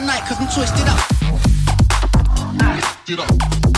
night, cause I'm twisted up. Twisted up.